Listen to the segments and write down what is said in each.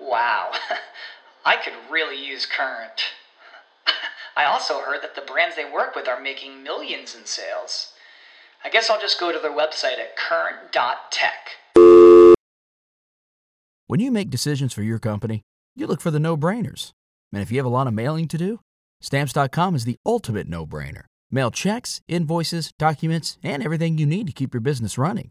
Wow, I could really use Current. I also heard that the brands they work with are making millions in sales. I guess I'll just go to their website at current.tech. When you make decisions for your company, you look for the no brainers. And if you have a lot of mailing to do, stamps.com is the ultimate no brainer. Mail checks, invoices, documents, and everything you need to keep your business running.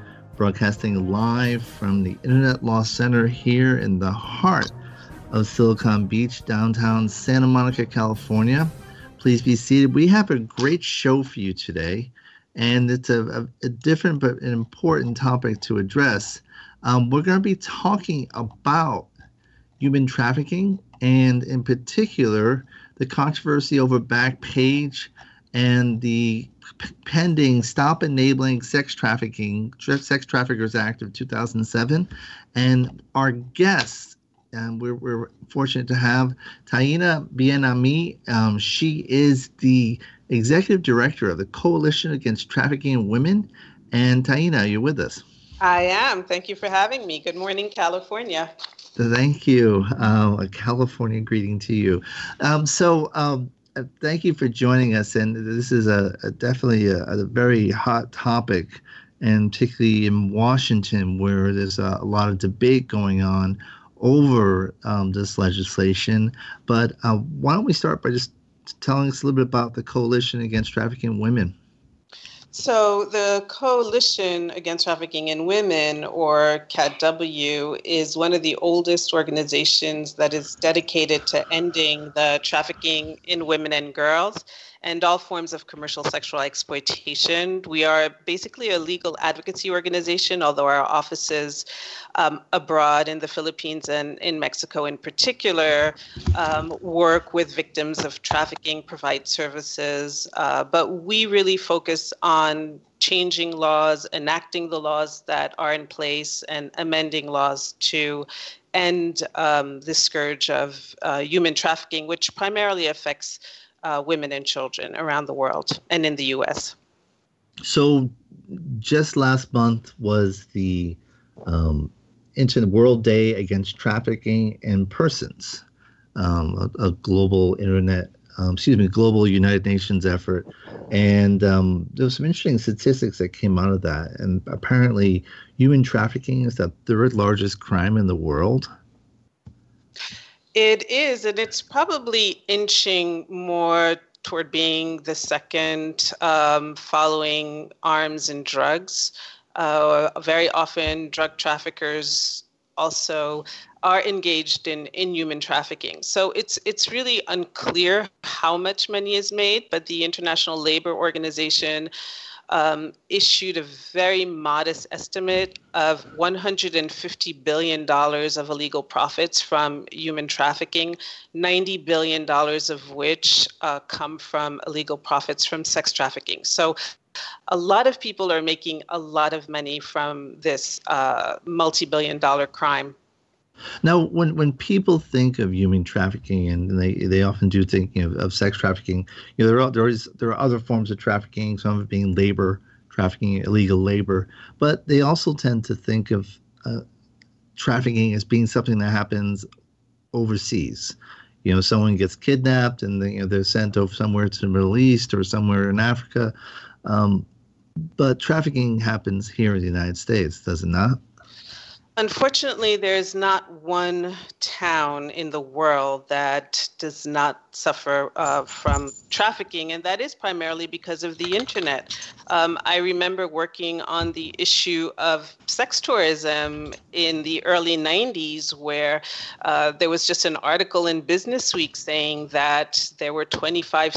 broadcasting live from the Internet Law Center here in the heart of Silicon Beach, downtown Santa Monica, California. Please be seated. We have a great show for you today, and it's a, a, a different but an important topic to address. Um, we're going to be talking about human trafficking, and in particular, the controversy over Backpage and the pending Stop Enabling Sex Trafficking, Sex Traffickers Act of 2007. And our guest, um, we're, we're, fortunate to have Taina Bien-Ami. Um, she is the executive director of the Coalition Against Trafficking in Women. And Taina, you're with us. I am. Thank you for having me. Good morning, California. Thank you. Uh, a California greeting to you. Um, so, um, thank you for joining us. And this is a, a definitely a, a, very hot topic, and particularly in Washington, where there's a, a lot of debate going on over um, this legislation. But uh, why don't we start by just telling us a little bit about the Coalition Against Trafficking Women? So, the Coalition Against Trafficking in Women, or CATW, is one of the oldest organizations that is dedicated to ending the trafficking in women and girls and all forms of commercial sexual exploitation. We are basically a legal advocacy organization, although our offices um, abroad in the Philippines and in Mexico in particular um, work with victims of trafficking, provide services. Uh, but we really focus on changing laws, enacting the laws that are in place, and amending laws to end um, the scourge of uh, human trafficking, which primarily affects uh, women and children around the world and in the US. So, just last month was the um, Internet World Day Against Trafficking in Persons, um, a, a, global internet, um, excuse me, global United Nations effort. And um, there was some interesting statistics that came out of that. And apparently, human trafficking is the third largest crime in the world. It is, and it's probably inching more toward being the second um, following arms and drugs. Uh, very often, drug traffickers also are engaged in, in human trafficking. So it's it's really unclear how much money is made, but the International Labor Organization um, issued a very modest estimate of $150 billion of illegal profits from human trafficking, $90 billion of which uh, come from illegal profits from sex trafficking. So a lot of people are making a lot of money from this uh, multi billion dollar crime. Now, when, when people think of human trafficking, and they, they often do think of, of sex trafficking, you know, there are, there, is, there are other forms of trafficking, some of it being labor, trafficking, illegal labor, but they also tend to think of uh, trafficking as being something that happens overseas. You know, someone gets kidnapped and they, you know, they're sent over somewhere to the Middle East or somewhere in Africa. Um, but trafficking happens here in the United States, does it not? Unfortunately, there's not one town in the world that does not suffer uh, from trafficking, and that is primarily because of the internet. Um, I remember working on the issue of sex tourism in the early 90s, where uh, there was just an article in Business Week saying that there were 25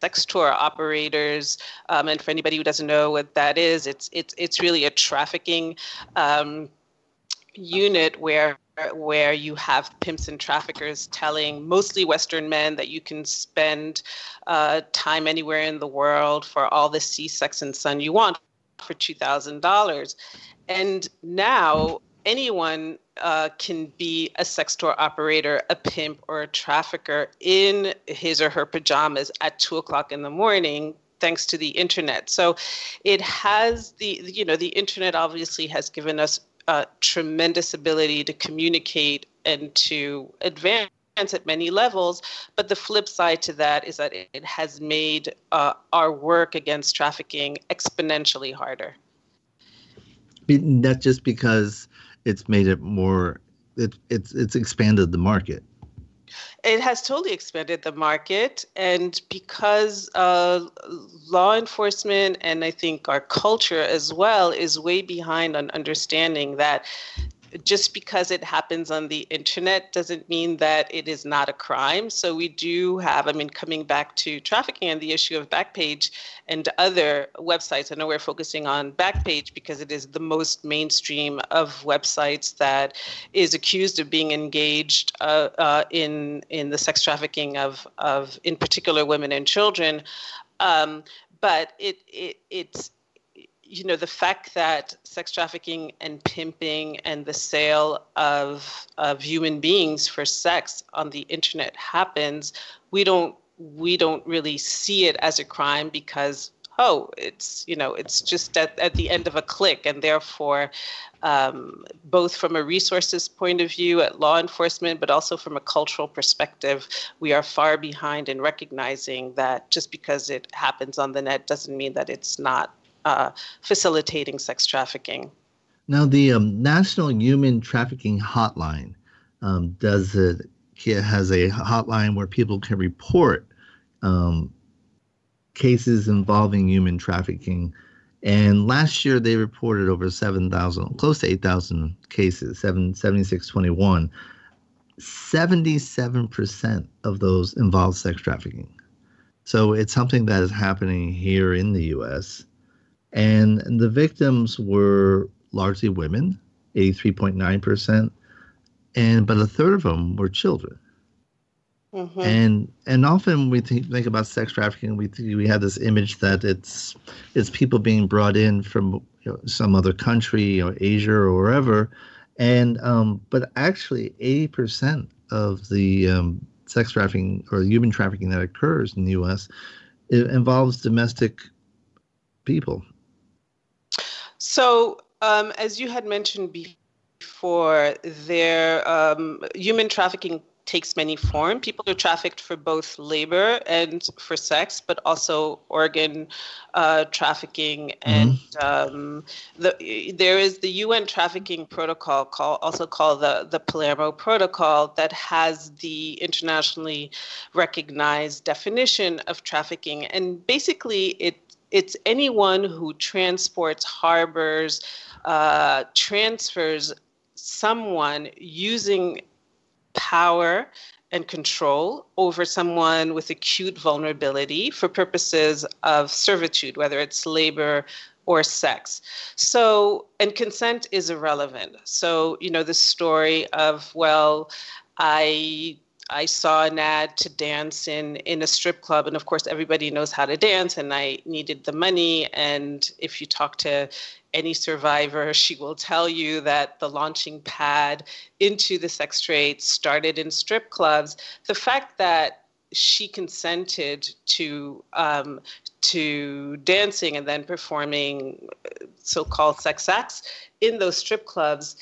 sex tour operators. Um, and for anybody who doesn't know what that is, it's it's it's really a trafficking um, unit where where you have pimps and traffickers telling mostly Western men that you can spend uh, time anywhere in the world for all the sea, sex, and sun you want for two thousand dollars, and now anyone uh, can be a sex store operator, a pimp, or a trafficker in his or her pajamas at two o'clock in the morning thanks to the internet. So it has the, you know, the internet obviously has given us a tremendous ability to communicate and to advance at many levels. But the flip side to that is that it has made uh, our work against trafficking exponentially harder. Not just because it's made it more, it, it's it's expanded the market it has totally expanded the market. And because uh, law enforcement and i think our culture as well is way behind on understanding that just because it happens on the internet doesn't mean that it is not a crime. So we do have, I mean, coming back to trafficking and the issue of Backpage and other websites. I know we're focusing on Backpage because it is the most mainstream of websites that is accused of being engaged uh, uh, in in the sex trafficking of of in particular women and children. Um, but it, it it's you know the fact that sex trafficking and pimping and the sale of of human beings for sex on the internet happens we don't we don't really see it as a crime because oh it's you know it's just at, at the end of a click. And therefore um, both from a resources point of view at law enforcement but also from a cultural perspective we are far behind in recognizing that just because it happens on the net doesn't mean that it's not uh, facilitating sex trafficking. Now, the um, National Human Trafficking Hotline um, does it has a hotline where people can report um, cases involving human trafficking. And last year they reported over 7,000, close to 8,000 cases, 7, 7621. 77% of those involve sex trafficking. So it's something that is happening here in the US and the victims were largely women, 83.9%, and but a third of them were children. Mm-hmm. And and often we think, think about sex trafficking, we think, we have this image that it's it's people being brought in from you know, some other country or Asia or wherever, and um, but actually 80% of the um, sex trafficking or human trafficking that occurs in the U.S. involves domestic people so, um, as you had mentioned before, there um, human trafficking takes many forms. People are trafficked for both labor and for sex, but also organ uh, trafficking. Mm-hmm. And um, the, there is the UN trafficking protocol, call, also called the, the Palermo Protocol, that has the internationally recognized definition of trafficking. And basically, it it's anyone who transports, harbors, uh, transfers someone using power and control over someone with acute vulnerability for purposes of servitude, whether it's labor or sex. So, and consent is irrelevant. So, you know, the story of, well, I I saw an ad to dance in in a strip club, and of course everybody knows how to dance, and I needed the money. And if you talk to any survivor, she will tell you that the launching pad into the sex trade started in strip clubs. The fact that she consented to um, to dancing and then performing so-called sex acts in those strip clubs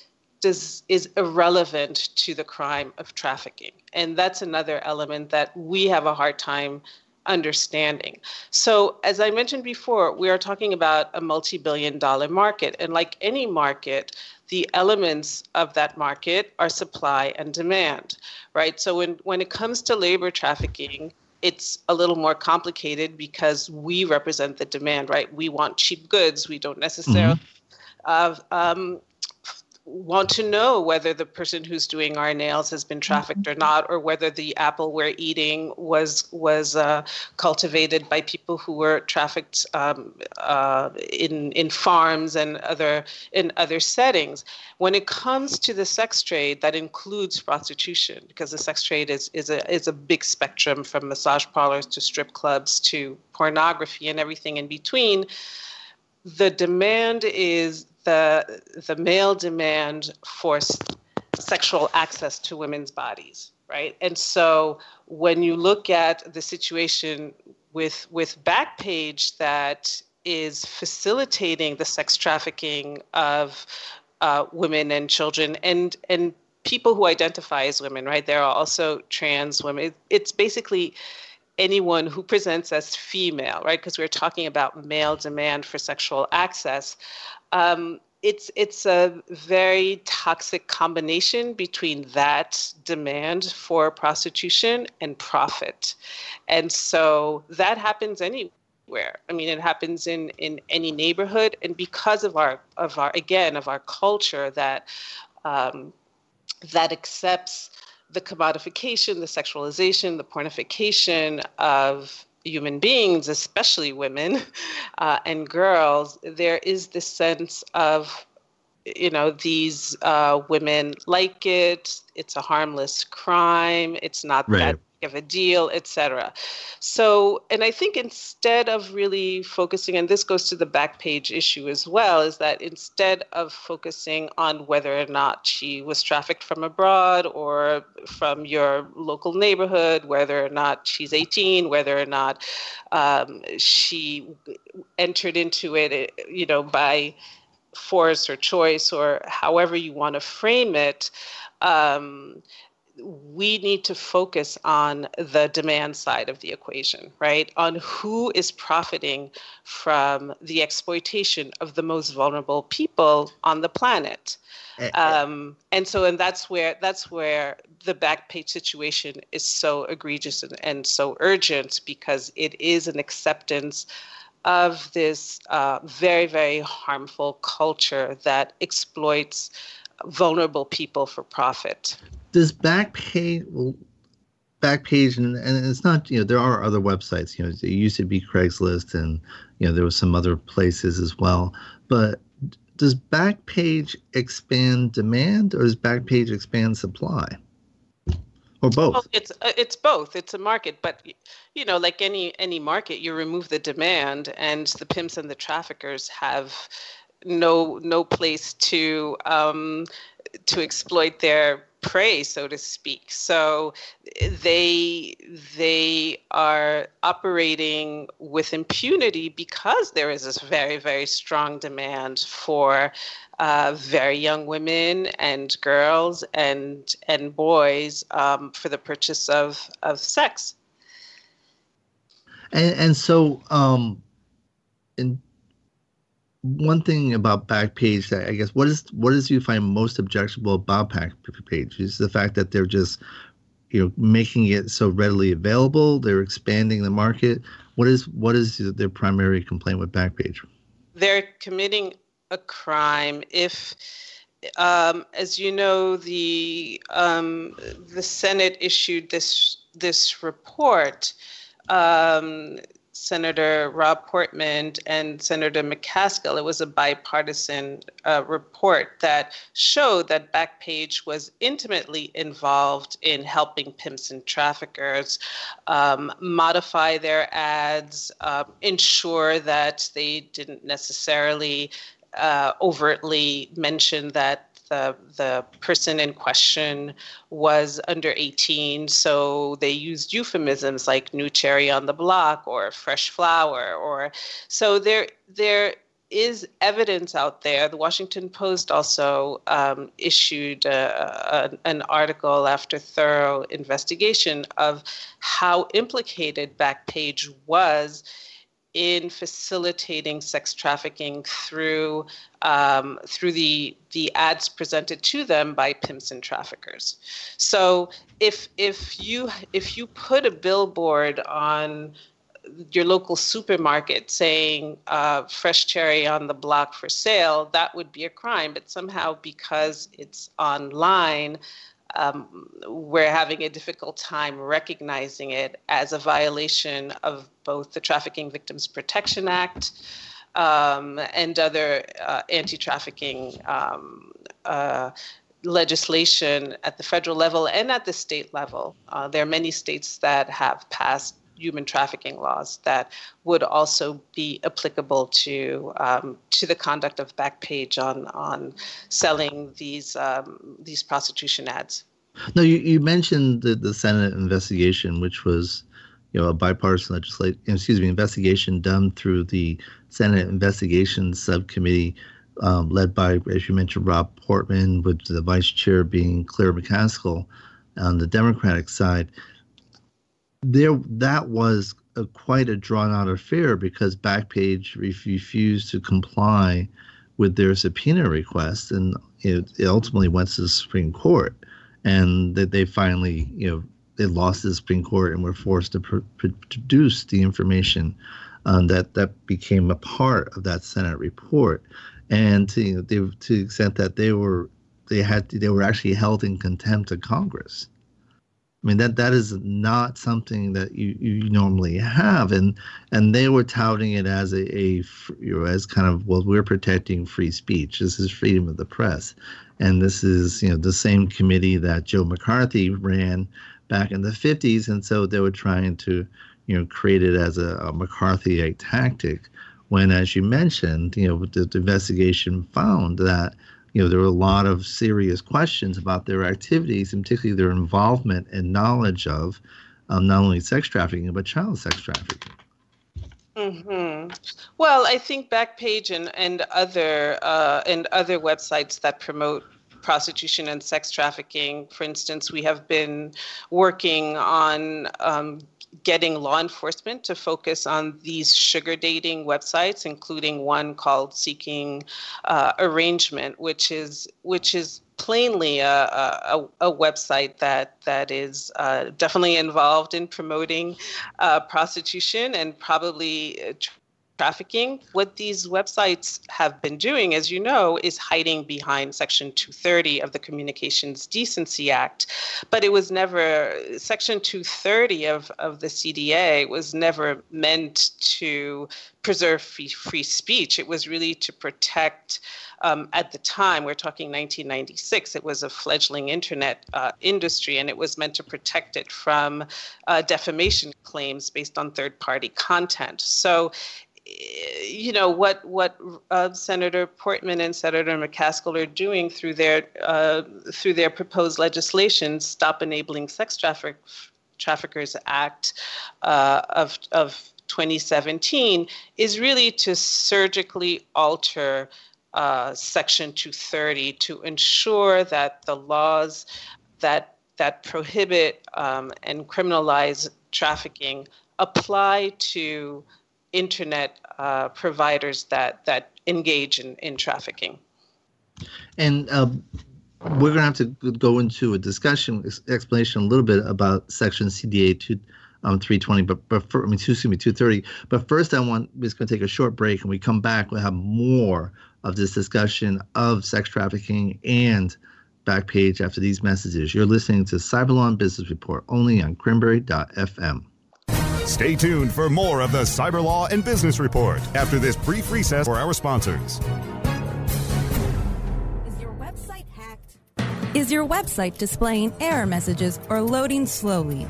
does, is irrelevant to the crime of trafficking. And that's another element that we have a hard time understanding. So, as I mentioned before, we are talking about a multi billion dollar market. And like any market, the elements of that market are supply and demand, right? So, when, when it comes to labor trafficking, it's a little more complicated because we represent the demand, right? We want cheap goods. We don't necessarily mm-hmm. uh, um, want to know whether the person who's doing our nails has been trafficked or not, or whether the apple we're eating was was uh, cultivated by people who were trafficked um, uh, in in farms and other in other settings. When it comes to the sex trade, that includes prostitution, because the sex trade is is a is a big spectrum from massage parlors to strip clubs to pornography and everything in between. The demand is the the male demand for sexual access to women's bodies, right? And so when you look at the situation with with Backpage that is facilitating the sex trafficking of uh, women and children and and people who identify as women, right? There are also trans women. It's basically anyone who presents as female, right? Because we're talking about male demand for sexual access um, it's it's a very toxic combination between that demand for prostitution and profit, and so that happens anywhere. I mean, it happens in in any neighborhood, and because of our of our again of our culture that um, that accepts the commodification, the sexualization, the pornification of human beings, especially women uh, and girls, there is this sense of, you know, these uh, women like it, it's a harmless crime, it's not right. that of a deal, etc. So, and I think instead of really focusing, and this goes to the back page issue as well, is that instead of focusing on whether or not she was trafficked from abroad or from your local neighborhood, whether or not she's 18, whether or not um, she entered into it, you know, by force or choice or however you want to frame it. Um, we need to focus on the demand side of the equation, right? On who is profiting from the exploitation of the most vulnerable people on the planet. Eh, eh. Um, and so, and that's where that's where the back page situation is so egregious and, and so urgent because it is an acceptance of this uh, very, very harmful culture that exploits vulnerable people for profit. Does Backpage Backpage and, and it's not you know there are other websites you know it used to be Craigslist and you know there was some other places as well but does Backpage expand demand or does Backpage expand supply or both. well, it's uh, it's both. It's a market but you know like any any market you remove the demand and the pimps and the traffickers have no no place to um, to exploit their prey, so to speak. So they they are operating with impunity because there is this very very strong demand for uh, very young women and girls and and boys um, for the purchase of of sex. And and so um, in one thing about Backpage that I guess what is what is you find most objectionable about Backpage is the fact that they're just you know making it so readily available. They're expanding the market. What is what is their primary complaint with Backpage? They're committing a crime if. Um, as you know, the um, the Senate issued this this report um, Senator Rob Portman and Senator McCaskill. It was a bipartisan uh, report that showed that Backpage was intimately involved in helping pimps and traffickers um, modify their ads, uh, ensure that they didn't necessarily uh, overtly mention that the the person in question was under 18 so they used euphemisms like new cherry on the block or fresh flower or so there there is evidence out there. The Washington Post also um, issued a, a, an article after thorough investigation of how implicated Backpage was in facilitating sex trafficking through um, through the the ads presented to them by pimps and traffickers. So if if you if you put a billboard on your local supermarket saying uh, fresh cherry on the block for sale, that would be a crime. But somehow, because it's online, um, we're having a difficult time recognizing it as a violation of both the Trafficking Victims Protection Act um, and other uh, anti trafficking um, uh, legislation at the federal level and at the state level. Uh, there are many states that have passed human trafficking laws that would also be applicable to um, to the conduct of Backpage on on selling these um, these prostitution ads. No, you, you mentioned the, the Senate investigation, which was you know a bipartisan legislation excuse me investigation done through the Senate Investigations Subcommittee. Um, led by, as you mentioned, Rob Portman, with the vice chair being Claire McCaskill on the Democratic side there that was a, quite a drawn out affair because Backpage refused to comply with their subpoena request, and it, it ultimately went to the Supreme Court, and that they finally, you know, they lost the Supreme Court and were forced to pr- produce the information um, that that became a part of that Senate report, and to you know, they, to the extent that they were they had they were actually held in contempt of Congress I mean that that is not something that you, you normally have, and and they were touting it as a, a you know as kind of well we're protecting free speech. This is freedom of the press, and this is you know the same committee that Joe McCarthy ran back in the 50s, and so they were trying to you know create it as a, a McCarthyite tactic. When, as you mentioned, you know the, the investigation found that you know, there were a lot of serious questions about their activities, and particularly their involvement and knowledge of um, not only sex trafficking but child sex trafficking. Mm-hmm. Well, I think Backpage and and other uh, and other websites that promote prostitution and sex trafficking. For instance, we have been working on um, getting law enforcement to focus on these sugar dating websites, including one called Seeking uh, Arrangement, which is which is plainly a, a, a, website that that is uh, definitely involved in promoting uh, prostitution and probably uh, trafficking. What these websites have been doing, as you know, is hiding behind Section 230 of the Communications Decency Act. But it was never, Section 230 of, of the CDA was never meant to preserve free, free speech. It was really to protect. Um, at the time, we're talking 1996, it was a fledgling internet uh, industry, and it was meant to protect it from uh, defamation claims based on third party content. So you know what what uh, Senator Portman and Senator McCaskill are doing through their uh, through their proposed legislation, Stop Enabling Sex Traffic Traffickers Act uh, of of 2017, is really to surgically alter uh, Section 230 to ensure that the laws that that prohibit um, and criminalize trafficking apply to internet uh, providers that that engage in, in trafficking. And uh, we're going to have to go into a discussion, explanation a little bit about Section CDA two, um, 320, but, but for, I mean, excuse me, 230. But first, I want, we're just going to take a short break and we come back, we'll have more of this discussion of sex trafficking and Backpage after these messages. You're listening to Cyberlaw Business Report only on Cranberry.fm. Stay tuned for more of the Cyber Law and Business Report after this brief recess for our sponsors. Is your website hacked? Is your website displaying error messages or loading slowly?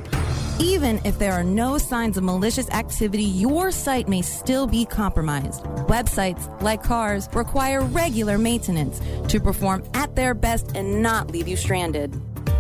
Even if there are no signs of malicious activity, your site may still be compromised. Websites, like cars, require regular maintenance to perform at their best and not leave you stranded.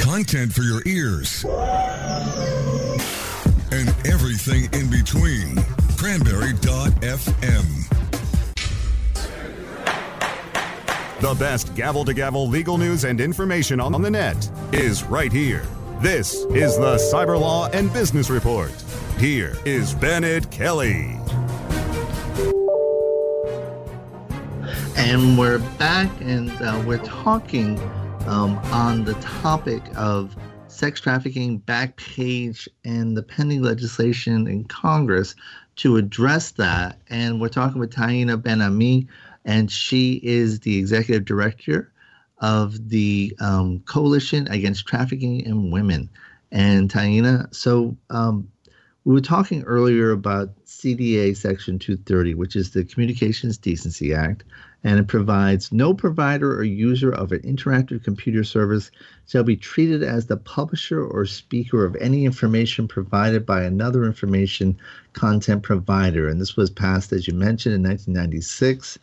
Content for your ears. And everything in between. Cranberry.fm. The best gavel to gavel legal news and information on the net is right here. This is the Cyber Law and Business Report. Here is Bennet Kelley. And we're back, and uh, we're talking um, on the topic of sex trafficking, Backpage, and the pending legislation in Congress to address that. And we're talking with Taina Bien-Ami, and she is the executive director of the um, Coalition Against Trafficking in Women. And Taina, so um, we were talking earlier about CDA Section 230, which is the Communications Decency Act, and it provides no provider or user of an interactive computer service shall be treated as the publisher or speaker of any information provided by another information content provider. And this was passed, as you mentioned, in 1996.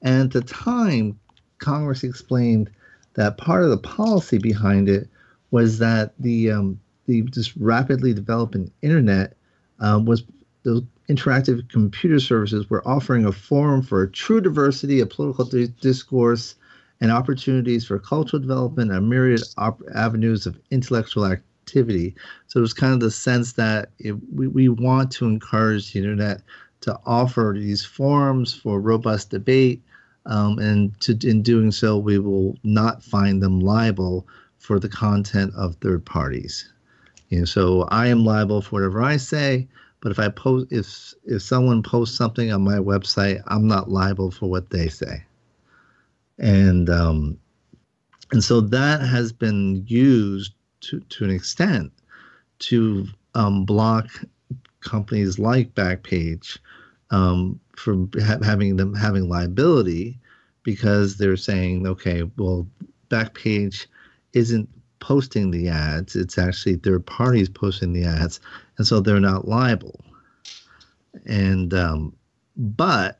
And at the time, Congress explained that part of the policy behind it was that the um, the just rapidly developing internet um, was interactive computer services were offering a forum for a true diversity of political di- discourse and opportunities for cultural development and myriad op- avenues of intellectual activity. So it was kind of the sense that it, we, we want to encourage the internet to offer these forums for robust debate. Um, and to, in doing so, we will not find them liable for the content of third parties. You know, so I am liable for whatever I say, but if I post, if if someone posts something on my website, I'm not liable for what they say. And um, and so that has been used to to an extent to um, block companies like Backpage um, from ha- having them having liability because they're saying, okay, well, Backpage isn't posting the ads; it's actually third parties posting the ads, and so they're not liable. And um, but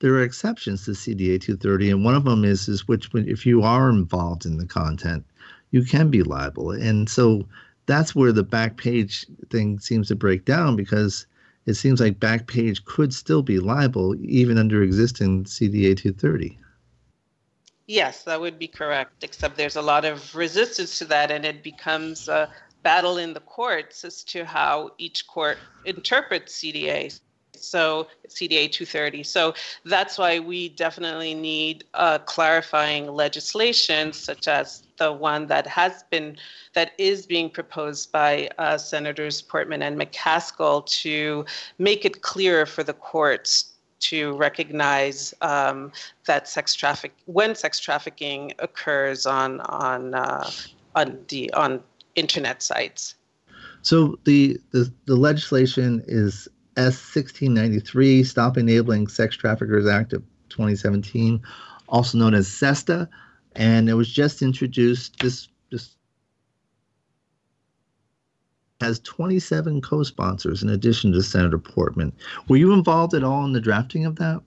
there are exceptions to CDA 230, and one of them is is which if you are involved in the content, you can be liable. And so that's where the Backpage thing seems to break down because it seems like Backpage could still be liable even under existing CDA 230. Yes, that would be correct, except there's a lot of resistance to that, and it becomes battle in the courts as to how each court interprets CDA. So CDA 230. So that's why we definitely need uh, clarifying legislation, such as the one that has been that is being proposed by uh, Senators Portman and McCaskill to make it clearer for the courts to recognize um, that sex traffic when sex trafficking occurs on on uh, on the on internet sites. So the, the the legislation is S sixteen ninety three, Stop Enabling Sex Traffickers Act of 2017, also known as SESTA, and it was just introduced this this has 27 co-sponsors in addition to Senator Portman. Were you involved at all in the drafting of that?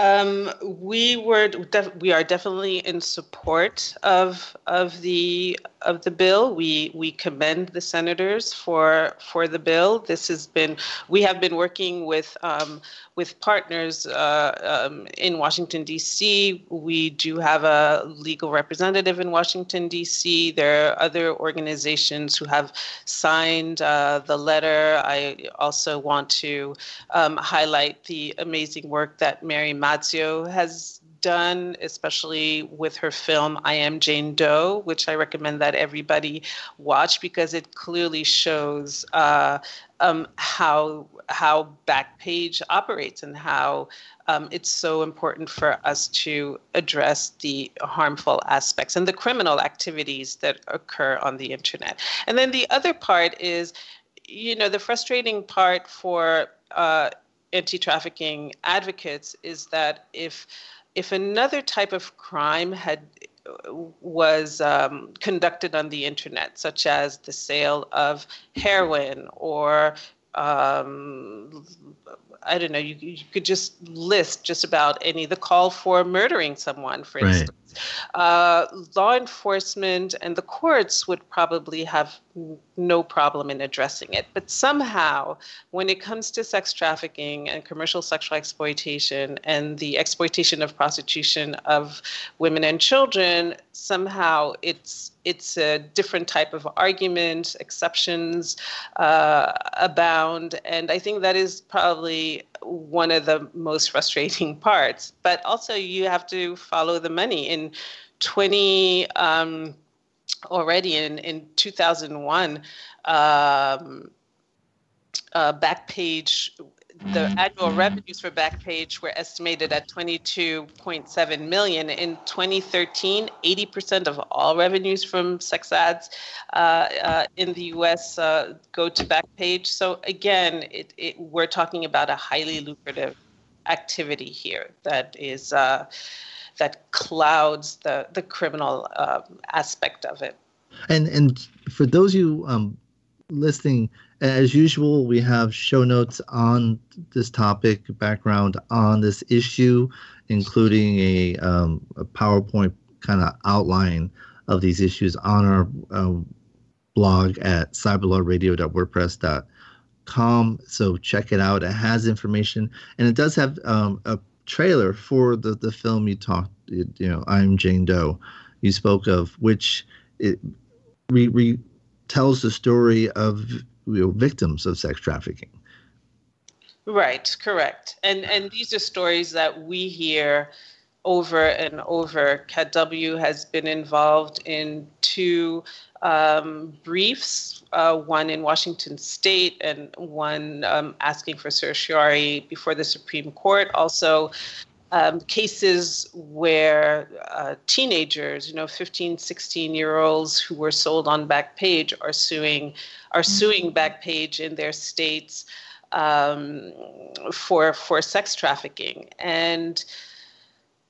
Um, we were def- we are definitely in support of of the of the bill. We we commend the senators for for the bill. This has been we have been working with um, with partners uh, um, in Washington D.C. We do have a legal representative in Washington D.C. There are other organizations who have signed uh, the letter. I also want to um, highlight the amazing work that Mary Mazzio has done, especially with her film I Am Jane Doe, which I recommend that everybody watch because it clearly shows uh, um, how how Backpage operates and how um, it's so important for us to address the harmful aspects and the criminal activities that occur on the internet. And then the other part is, you know, the frustrating part for uh, anti-trafficking advocates is that if if another type of crime had was um, conducted on the internet, such as the sale of heroin or um, I don't know, you, you could just list just about any, the call for murdering someone, for right. instance. Uh, law enforcement and the courts would probably have no problem in addressing it. But somehow, when it comes to sex trafficking and commercial sexual exploitation and the exploitation of prostitution of women and children, somehow it's it's a different type of argument, exceptions uh, abound, and I think that is probably one of the most frustrating parts. But also, you have to follow the money. In 20 um, already in in 2001, um, uh, Backpage the annual revenues for Backpage were estimated at 22.7 million. In 2013, 80% of all revenues from sex ads uh, uh, in the U.S. Uh, go to Backpage. So again, it, it, we're talking about a highly lucrative activity here that is uh, that clouds the the criminal um, aspect of it. And and for those you um, listening as usual, we have show notes on this topic, background on this issue, including a, um, a PowerPoint kind of outline of these issues on our uh, blog at cyberlawradio.wordpress.com. So check it out. It has information, and it does have um, a trailer for the, the film you talked. You know, I'm Jane Doe. You spoke of which it re, re tells the story of you know, victims of sex trafficking. Right, correct. And and these are stories that we hear over and over. CATW has been involved in two um, briefs, uh, one in Washington State and one um, asking for certiorari before the Supreme Court. Also, um, cases where uh, teenagers, you know, 15, 16 year olds who were sold on Backpage are suing are mm-hmm. suing Backpage in their states um, for for sex trafficking. And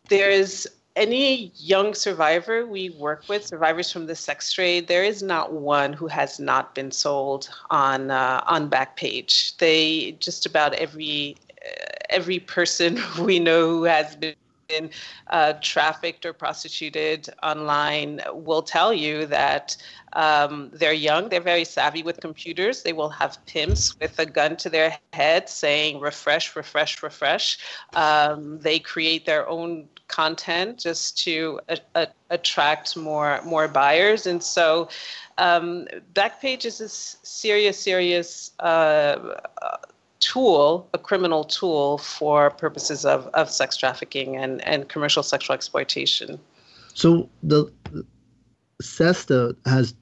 there is any young survivor we work with, survivors from the sex trade, there is not one who has not been sold on uh, on Backpage. They just about every every person we know who has been uh, trafficked or prostituted online will tell you that um, they're young, they're very savvy with computers. They will have pimps with a gun to their head saying refresh, refresh, refresh. Um, they create their own content just to a- a- attract more more buyers, and so um, Backpage is a serious, serious. Uh, tool, a criminal tool for purposes of, of sex trafficking and, and commercial sexual exploitation. So the, the SESTA has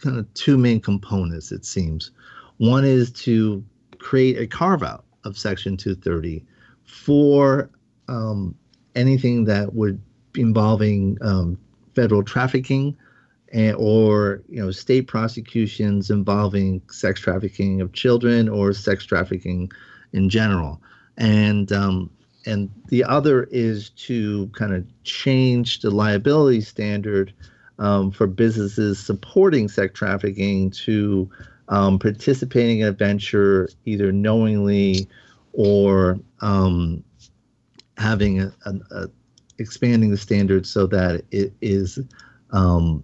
kind of two main components, it seems. One is to create a carve out of Section 230 for um, anything that would involving um, federal trafficking and, or you know state prosecutions involving sex trafficking of children or sex trafficking in general. And um, and the other is to kind of change the liability standard um, for businesses supporting sex trafficking to um, participating in a venture either knowingly or um, having a, a, a, expanding the standard so that it is um,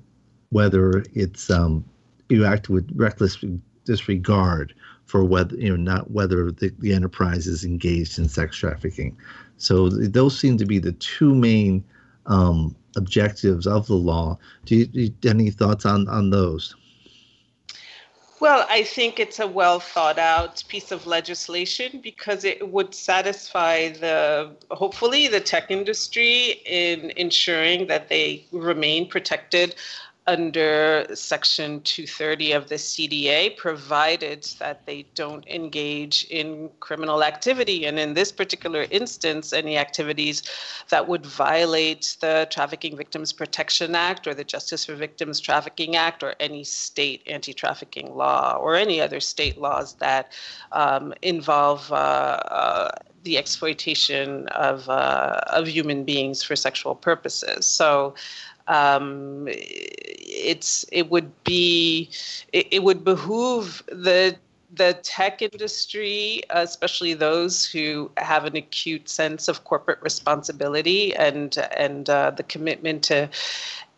whether it's um, you act with reckless disregard for whether you know not whether the, the enterprise is engaged in sex trafficking. So those seem to be the two main um, objectives of the law. Do you, do you any thoughts on on those? Well, I think it's a well thought out piece of legislation because it would satisfy the, hopefully, the tech industry in ensuring that they remain protected under Section 230 of the CDA, provided that they don't engage in criminal activity. And in this particular instance, any activities that would violate the Trafficking Victims Protection Act or the Justice for Victims Trafficking Act or any state anti trafficking law or any other state laws that um, involve. Uh, uh, the exploitation of uh, of human beings for sexual purposes. So, um, it's it would be it, it would behoove the the tech industry, especially those who have an acute sense of corporate responsibility and and uh, the commitment to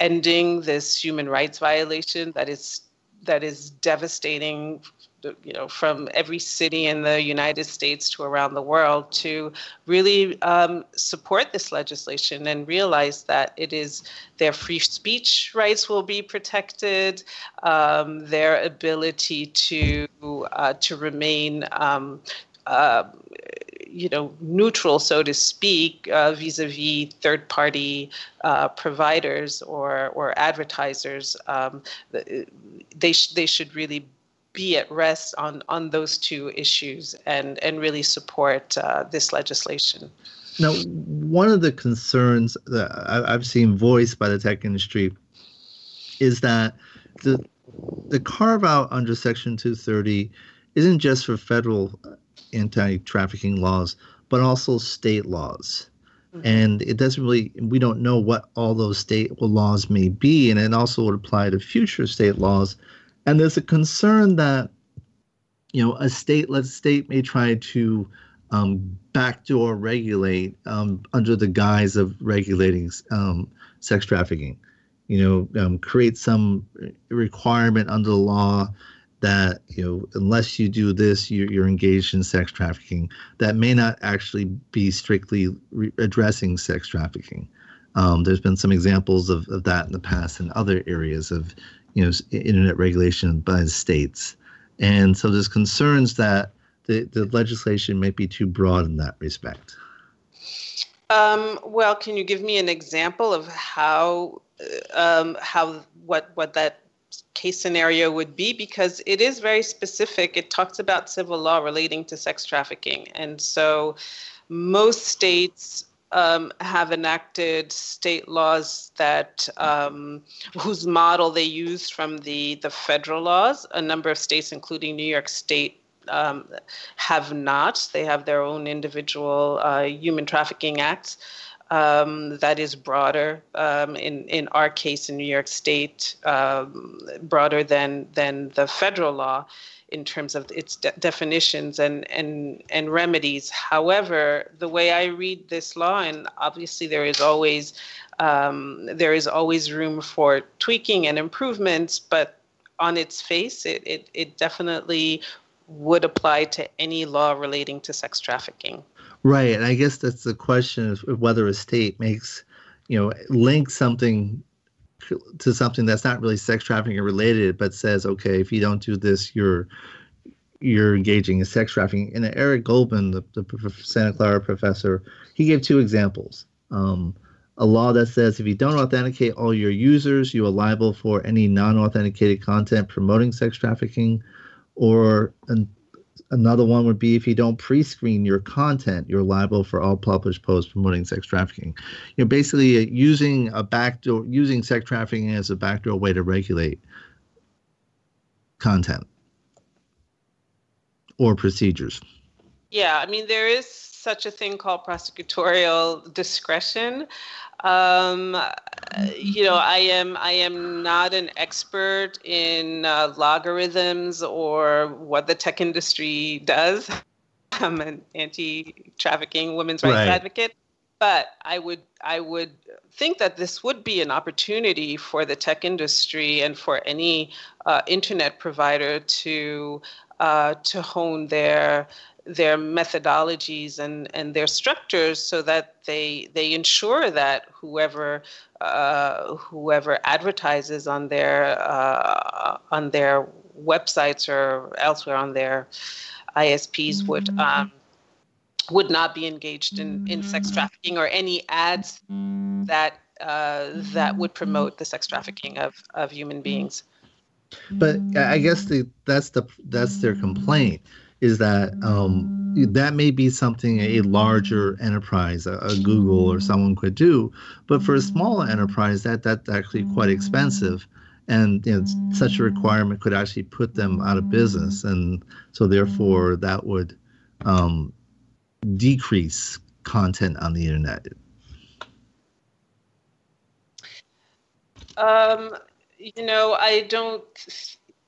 ending this human rights violation that is that is devastating you know, from every city in the United States to around the world to really um, support this legislation and realize that it is their free speech rights will be protected, um, their ability to uh, to remain. Um, uh, you know, neutral, so to speak, uh, vis-a-vis third-party uh, providers or or advertisers. Um, they sh- they should really be at rest on, on those two issues and, and really support uh, this legislation. Now, one of the concerns that I've seen voiced by the tech industry is that the the carve out under Section 230 isn't just for federal anti trafficking laws, but also state laws. Mm-hmm. And it doesn't really, we don't know what all those state laws may be. And it also would apply to future state laws and there's a concern that, you know, a state, let's state may try to um, backdoor regulate um, under the guise of regulating um, sex trafficking. You know, um, create some requirement under the law that you know unless you do this you're, you're engaged in sex trafficking that may not actually be strictly re- addressing sex trafficking um, there's been some examples of, of that in the past in other areas of you know internet regulation by the states, and so there's concerns that the, the legislation might be too broad in that respect. Um, well, can you give me an example of how um, how what what that case scenario would be because it is very specific. It talks about civil law relating to sex trafficking, and so most states um, have enacted state laws that um, whose model they used from the the federal laws. A number of states, including New York State, um, have not. They have their own individual uh, human trafficking acts. Um, that is broader um, in in our case in New York State, um, broader than than the federal law in terms of its de- definitions and, and, and remedies. However, the way I read this law, and obviously there is always um, there is always room for tweaking and improvements, but on its face, it, it, it definitely would apply to any law relating to sex trafficking. Right, and I guess that's the question of whether a state makes, you know, link something to something that's not really sex trafficking related, but says, okay, if you don't do this, you're you're engaging in sex trafficking. And Eric Goldman, the, the Santa Clara professor, he gave two examples. Um, a law that says if you don't authenticate all your users, you are liable for any non-authenticated content promoting sex trafficking, or an, another one would be if you don't pre-screen your content, you're liable for all published posts promoting sex trafficking. You're basically uh, using a backdoor, using sex trafficking as a backdoor way to regulate content or procedures. Yeah, I mean there is such a thing called prosecutorial discretion. Um, you know, I am I am not an expert in uh, logarithms or what the tech industry does. I'm an anti-trafficking women's rights right. advocate, but I would I would think that this would be an opportunity for the tech industry and for any uh, internet provider to uh, to hone their their methodologies and, and their structures so that they they ensure that whoever uh, whoever advertises on their uh, on their websites or elsewhere on their ISPs mm-hmm. would um, would not be engaged in, in sex trafficking or any ads that uh, that would promote the sex trafficking of, of human beings. But I guess the that's the that's their complaint is that um, that may be something a larger enterprise, a, a, Google or someone could do, but for a smaller enterprise, that that's actually quite expensive, and you know, such a requirement could actually put them out of business, and so therefore that would um, decrease content on the internet. Um, you know, I don't.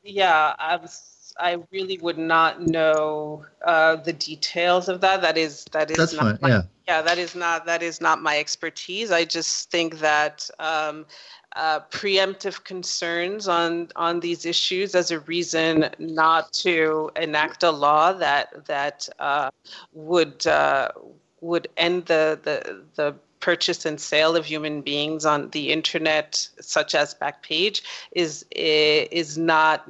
Yeah, I was I really would not know uh, the details of that. That is that is That's not fine. My, yeah. Yeah, that is not that is not my expertise. I just think that um, uh, preemptive concerns on on these issues as a reason not to enact a law that that uh, would uh, would end the the the purchase and sale of human beings on the internet, such as Backpage, is is not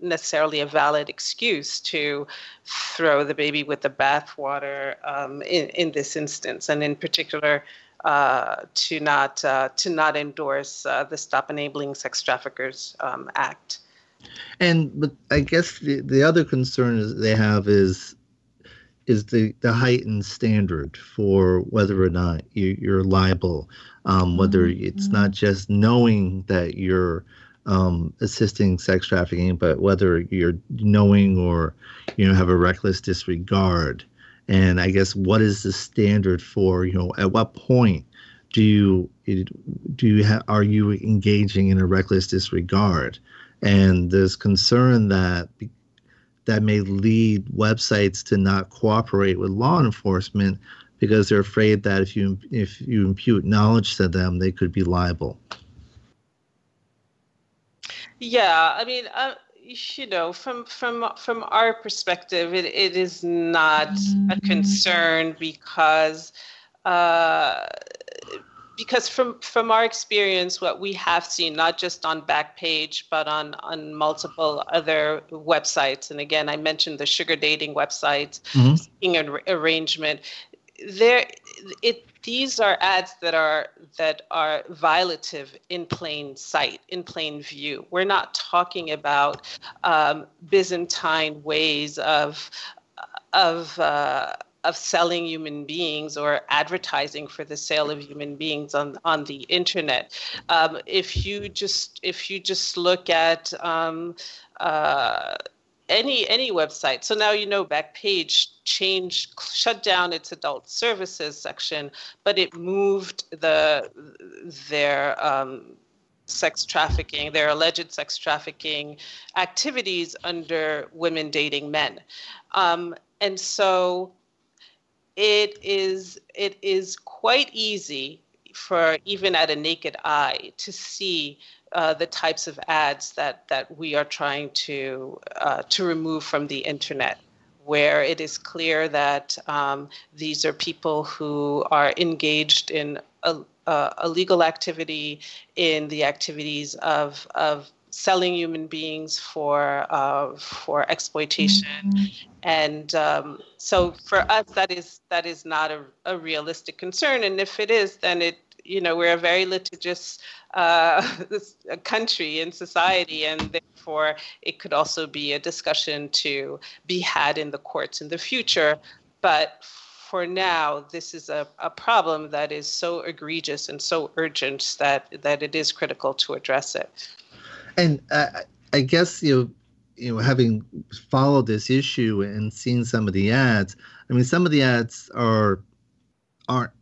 necessarily a valid excuse to throw the baby with the bathwater um, in, in this instance, and in particular, uh, to not uh, to not endorse uh, the Stop Enabling Sex Traffickers um, Act. And but I guess the, the other concern is they have is is the, the heightened standard for whether or not you, you're liable, um, whether it's not just knowing that you're um, assisting sex trafficking, but whether you're knowing or you know have a reckless disregard. And I guess what is the standard for you know at what point do you do you ha- are you engaging in a reckless disregard? And there's concern that that may lead websites to not cooperate with law enforcement because they're afraid that if you if you impute knowledge to them, they could be liable. Yeah, I mean, uh, you know, from from from our perspective, it, it is not a concern because uh, because from from our experience, what we have seen, not just on Backpage, but on on multiple other websites, and again, I mentioned the sugar dating websites, mm-hmm. seeking an arrangement. There, it these are ads that are that are violative in plain sight, in plain view. We're not talking about um, Byzantine ways of of uh, of selling human beings or advertising for the sale of human beings on on the internet. Um, if you just if you just look at um, uh, any any website. So now you know Backpage changed shut down its adult services section, but it moved the their um, sex trafficking, their alleged sex trafficking activities under women dating men, um, and so it is it is quite easy for even at a naked eye to see uh, the types of ads that that we are trying to uh, to remove from the internet where it is clear that um, these are people who are engaged in a, a, a, legal activity in the activities of, of selling human beings for uh, for exploitation, mm-hmm. and um, so for us that is that is not a, a realistic concern. And if it is, then it you know we're a very litigious uh, country and society, and therefore it could also be a discussion to be had in the courts in the future. But for now, this is a, a problem that is so egregious and so urgent that that it is critical to address it. And uh, I guess you know, you know, having followed this issue and seen some of the ads, I mean, some of the ads are aren't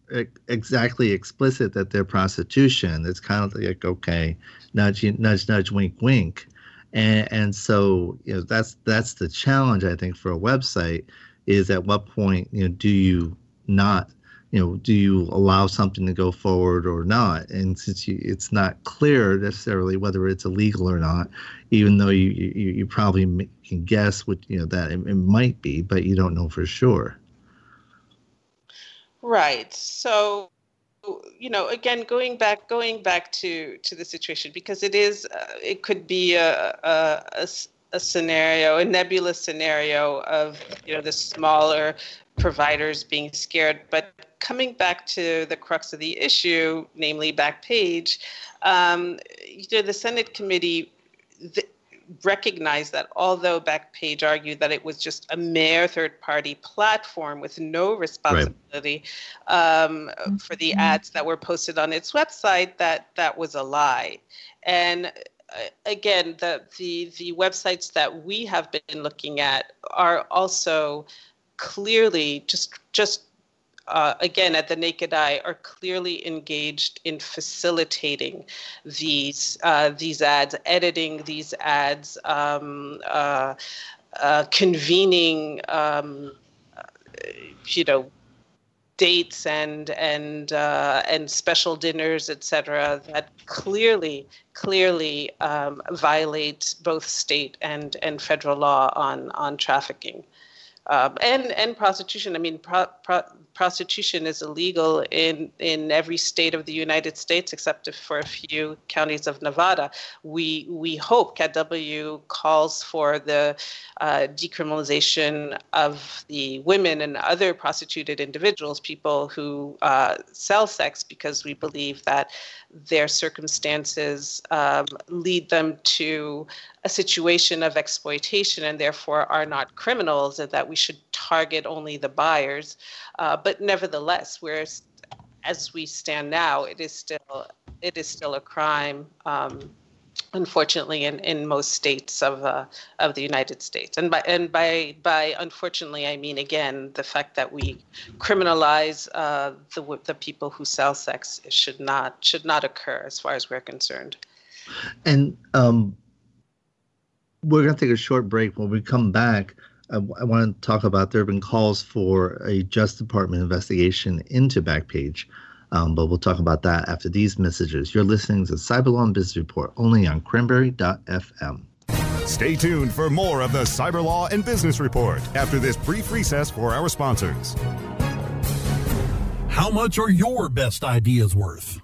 exactly explicit that they're prostitution. It's kind of like okay, nudge, nudge, nudge, wink, wink, and and so you know that's that's the challenge I think for a website is at what point you know do you not you know do you allow something to go forward or not? And since you, it's not clear necessarily whether it's illegal or not even though you you, you probably can guess what you know that it, it might be but you don't know for sure right so you know again going back going back to to the situation because it is uh, it could be a, a, a, a scenario, a nebulous scenario of you know the smaller providers being scared. But coming back to the crux of the issue, namely Backpage, um, you know the Senate committee. Th- recognized that although Backpage argued that it was just a mere third party platform with no responsibility right. um, for the ads that were posted on its website, that that was a lie. And again, the, the, the websites that we have been looking at are also clearly just just uh, again at the naked eye are clearly engaged in facilitating these uh, these ads, editing these ads, um, uh, uh convening, um, you know, dates and and uh, and special dinners, etc. That clearly clearly um, violate both state and and federal law on on trafficking. Um, and and prostitution. I mean, pro, pro, prostitution is illegal in in every state of the United States except for a few counties of Nevada. We we hope CATW calls for the uh, decriminalization of the women and other prostituted individuals, people who uh, sell sex, because we believe that their circumstances um, lead them to a situation of exploitation and therefore are not criminals, and that we should target only the buyers. Uh, but nevertheless, whereas as we stand now, it is still it is still a crime. Um, unfortunately in, in most states of uh, of the United States. And by and by by unfortunately I mean again the fact that we criminalize uh, the the people who sell sex should not should not occur as far as we're concerned. And um, we're going to take a short break. When we come back, I, I want to talk about there have been calls for a Justice Department investigation into Backpage. Um, but we'll talk about that after these messages. You're listening to Cyberlaw and Business Report only on cranberry.fm. Stay tuned for more of the Cyberlaw and Business Report after this brief recess for our sponsors. How much are your best ideas worth?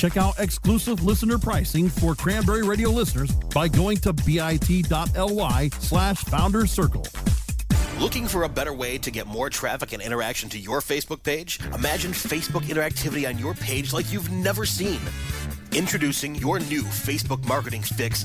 Check out exclusive listener pricing for Cranberry Radio listeners by going to bit.ly slash founders circle. Looking for a better way to get more traffic and interaction to your Facebook page? Imagine Facebook interactivity on your page like you've never seen. Introducing your new Facebook marketing fix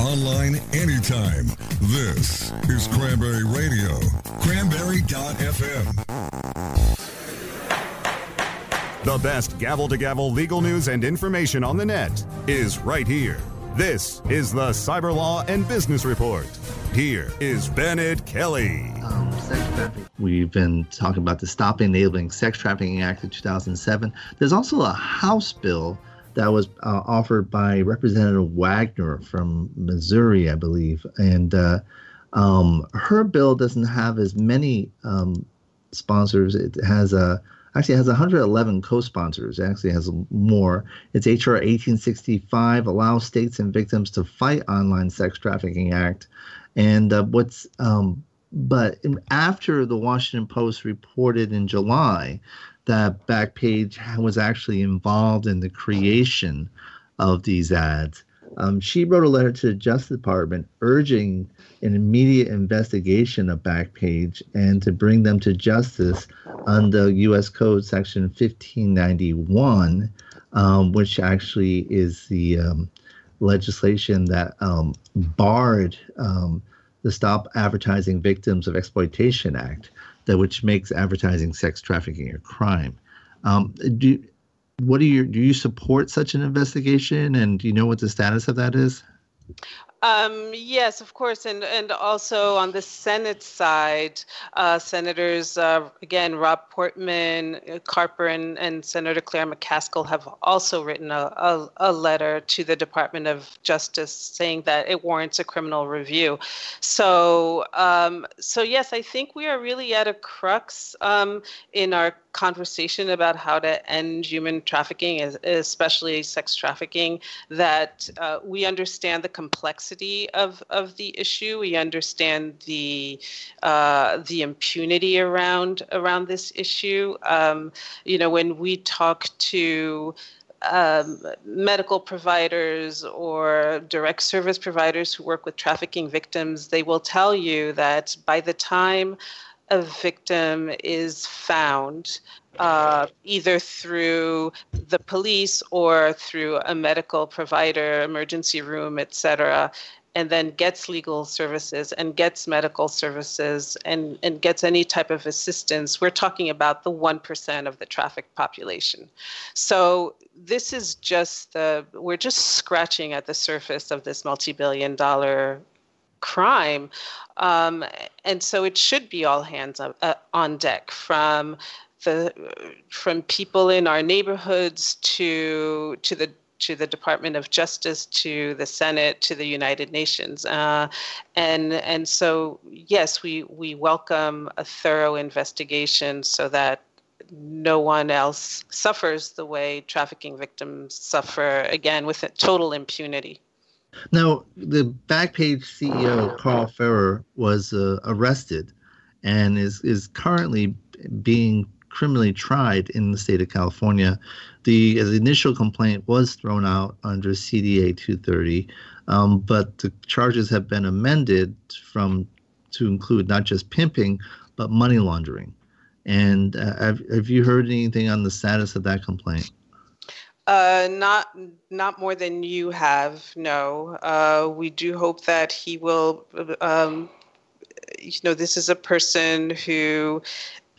Online anytime. This is Cranberry Radio. Cranberry.fm. The best gavel to gavel legal news and information on the net is right here. This is the Cyber Law and Business Report. Here is Bennet Kelley. Um, sex trafficking. We've been talking about the Stop Enabling Sex Trafficking Act of 2007. There's also a House bill that was uh, offered by Representative Wagner from Missouri, I believe. And uh, um, her bill doesn't have as many um, sponsors. It has a actually has 111 co-sponsors. It actually has more. It's HR 1865 allows states and victims to fight online sex trafficking act. And uh, what's um, but after the Washington Post reported in July that Backpage was actually involved in the creation of these ads, um, she wrote a letter to the Justice Department urging an immediate investigation of Backpage and to bring them to justice under U.S. Code Section 1591, um, which actually is the um, legislation that um, barred um, the Stop Advertising Victims of Exploitation Act, that which makes advertising sex trafficking a crime. Um, do what do you do? You support such an investigation, and do you know what the status of that is? Um, yes, of course, and and also on the Senate side, uh, senators uh, again Rob Portman, uh, Carper, and, and Senator Claire McCaskill have also written a, a, a, letter to the Department of Justice saying that it warrants a criminal review. So um, so yes, I think we are really at a crux um, in our conversation about how to end human trafficking, especially sex trafficking. That uh, we understand the complexity of, of the issue. We understand the uh, the impunity around around this issue. Um, you know, when we talk to um, medical providers or direct service providers who work with trafficking victims, they will tell you that by the time a victim is found, uh, either through the police or through a medical provider, emergency room, etc., and then gets legal services and gets medical services and, and gets any type of assistance, we're talking about the 1% of the trafficked population. So this is just the, we're just scratching at the surface of this multi billion dollar crime. Um, and so it should be all hands on, uh, on deck from the from people in our neighborhoods to to the to the Department of Justice, to the Senate, to the United Nations, uh, and and so yes, we we welcome a thorough investigation so that no one else suffers the way trafficking victims suffer again with total impunity. Now, the Backpage CEO Carl Ferrer was uh, arrested and is is currently being criminally tried in the state of California. The, the initial complaint was thrown out under CDA 230, um, but the charges have been amended from to include not just pimping but money laundering. And uh, have, have you heard anything on the status of that complaint? Uh, not not more than you have. No, uh, we do hope that he will. Um, you know, this is a person who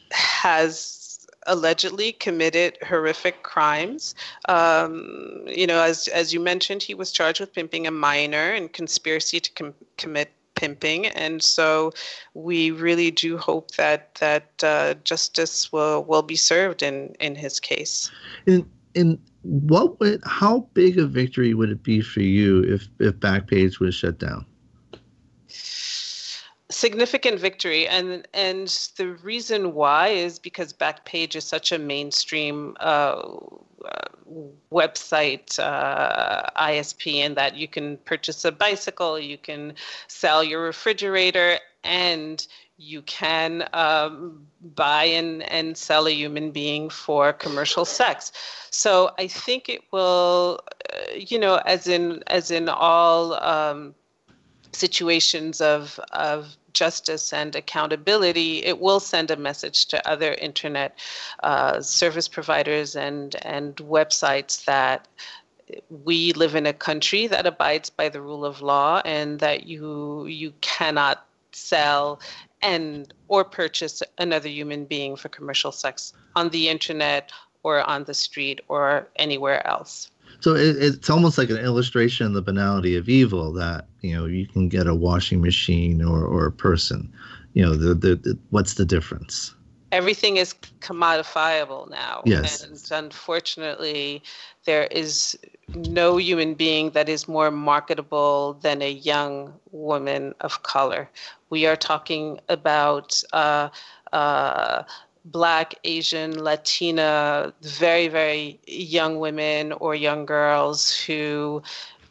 has allegedly committed horrific crimes. Um, you know, as as you mentioned, he was charged with pimping a minor and conspiracy to com- commit pimping, and so we really do hope that that uh, justice will will be served in in his case. In in what would how big a victory would it be for you if if Backpage was shut down? significant victory and and the reason why is because backpage is such a mainstream uh, website uh, isp and that you can purchase a bicycle you can sell your refrigerator and you can um, buy and, and sell a human being for commercial sex. So i think it will uh, you know as in as in all um, situations of of justice and accountability, it will send a message to other internet uh, service providers and and websites that we live in a country that abides by the rule of law and that you you cannot sell and or purchase another human being for commercial sex on the internet or on the street or anywhere else. So it, it's almost like an illustration of the banality of evil that you know you can get a washing machine or, or a person. You know the, the, the what's the difference? Everything is commodifiable now. Yes. And unfortunately, there is no human being that is more marketable than a young woman of color. We are talking about uh, uh, Black, Asian, Latina, very, very young women or young girls who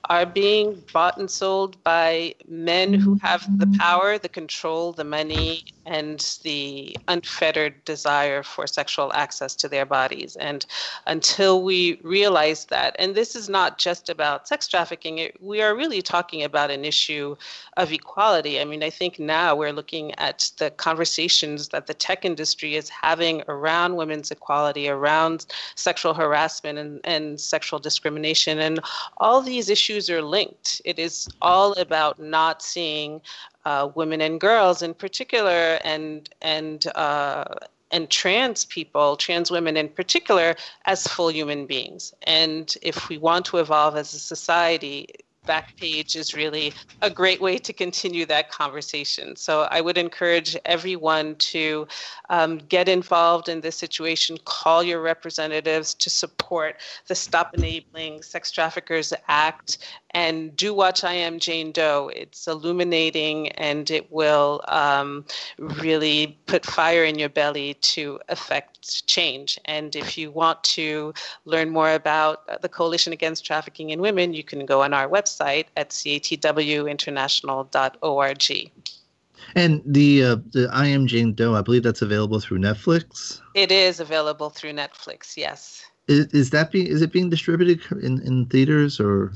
are being bought and sold by men who have the power, the control, the money, and the unfettered desire for sexual access to their bodies. And until we realize that, and this is not just about sex trafficking, it, we are really talking about an issue of equality. I mean, I think now we're looking at the conversations that the tech industry is having around women's equality, around sexual harassment and, and sexual discrimination. And all these issues are linked. It is all about not seeing uh, women and girls in particular, and and uh, and trans people, trans women in particular, as full human beings. And if we want to evolve as a society, Backpage is really a great way to continue that conversation. So I would encourage everyone to um, get involved in this situation, call your representatives to support the Stop Enabling Sex Traffickers Act, and do watch I Am Jane Doe. It's illuminating and it will um, really put fire in your belly to affect change. And if you want to learn more about the Coalition Against Trafficking in Women, you can go on our website at catwinternational.org. And the uh, the I Am Jane Doe, I believe that's available through Netflix. It is available through Netflix. Yes. Is, is that be is it being distributed in, in theaters or?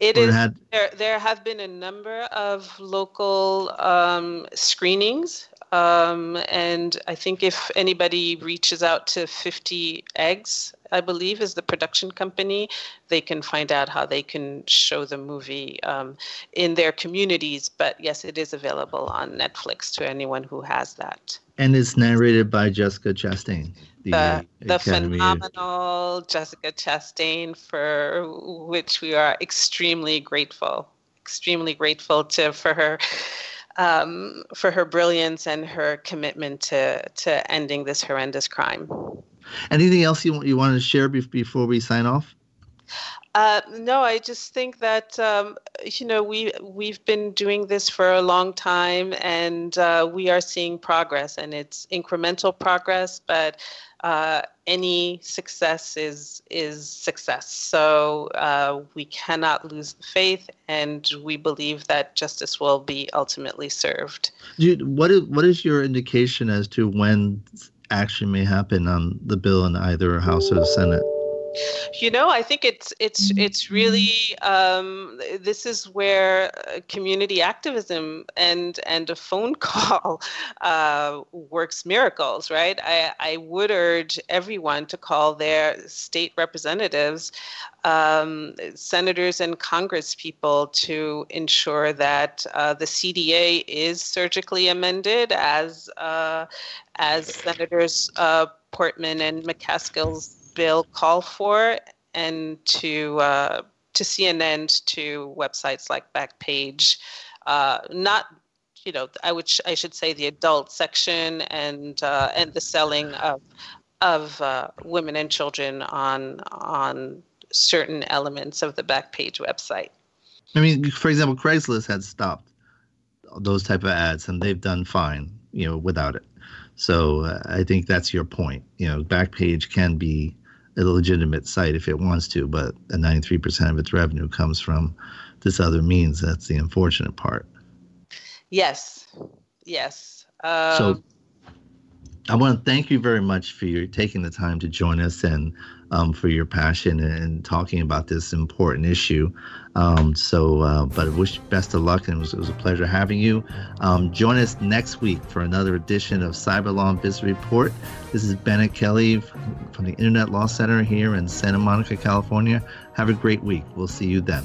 It is. Had... There, there have been a number of local um, screenings, um, and I think if anybody reaches out to 50 Eggs, I believe is the production company, they can find out how they can show the movie um, in their communities. But yes, it is available on Netflix to anyone who has that. And it's narrated by Jessica Chastain. The, the, the phenomenal Jessica Chastain, for which we are extremely grateful. Extremely grateful to for her um, for her brilliance and her commitment to to ending this horrendous crime. Anything else you want you want to share before we sign off? Uh, no, I just think that um, you know we we've been doing this for a long time, and uh, we are seeing progress, and it's incremental progress, but uh, any success is is success. So uh, we cannot lose the faith, and we believe that justice will be ultimately served. what is what is your indication as to when action may happen on the bill in either House or Senate? You know, I think it's it's it's really um, this is where uh, community activism and and a phone call uh, works miracles, right? I, I would urge everyone to call their state representatives, um, senators, and Congress people to ensure that uh, the CDA is surgically amended as uh, as Senators uh, Portman and McCaskill's bill call for and to uh, to see an end to websites like Backpage, uh, not you know I would sh- I should say the adult section and uh, and the selling of of uh, women and children on on certain elements of the Backpage website. I mean, for example, Craigslist had stopped those type of ads, and they've done fine, you know, without it. So uh, I think that's your point. You know, Backpage can be a legitimate site if it wants to, but 93% of its revenue comes from this other means. That's the unfortunate part. Yes, yes. Um, so I want to thank you very much for your taking the time to join us and um, for your passion and talking about this important issue. Um, so, uh, but I wish you best of luck, and it was, it was a pleasure having you. Um, join us next week for another edition of Cyber Law and Report. This is Bennet Kelley from the Internet Law Center here in Santa Monica, California. Have a great week. We'll see you then.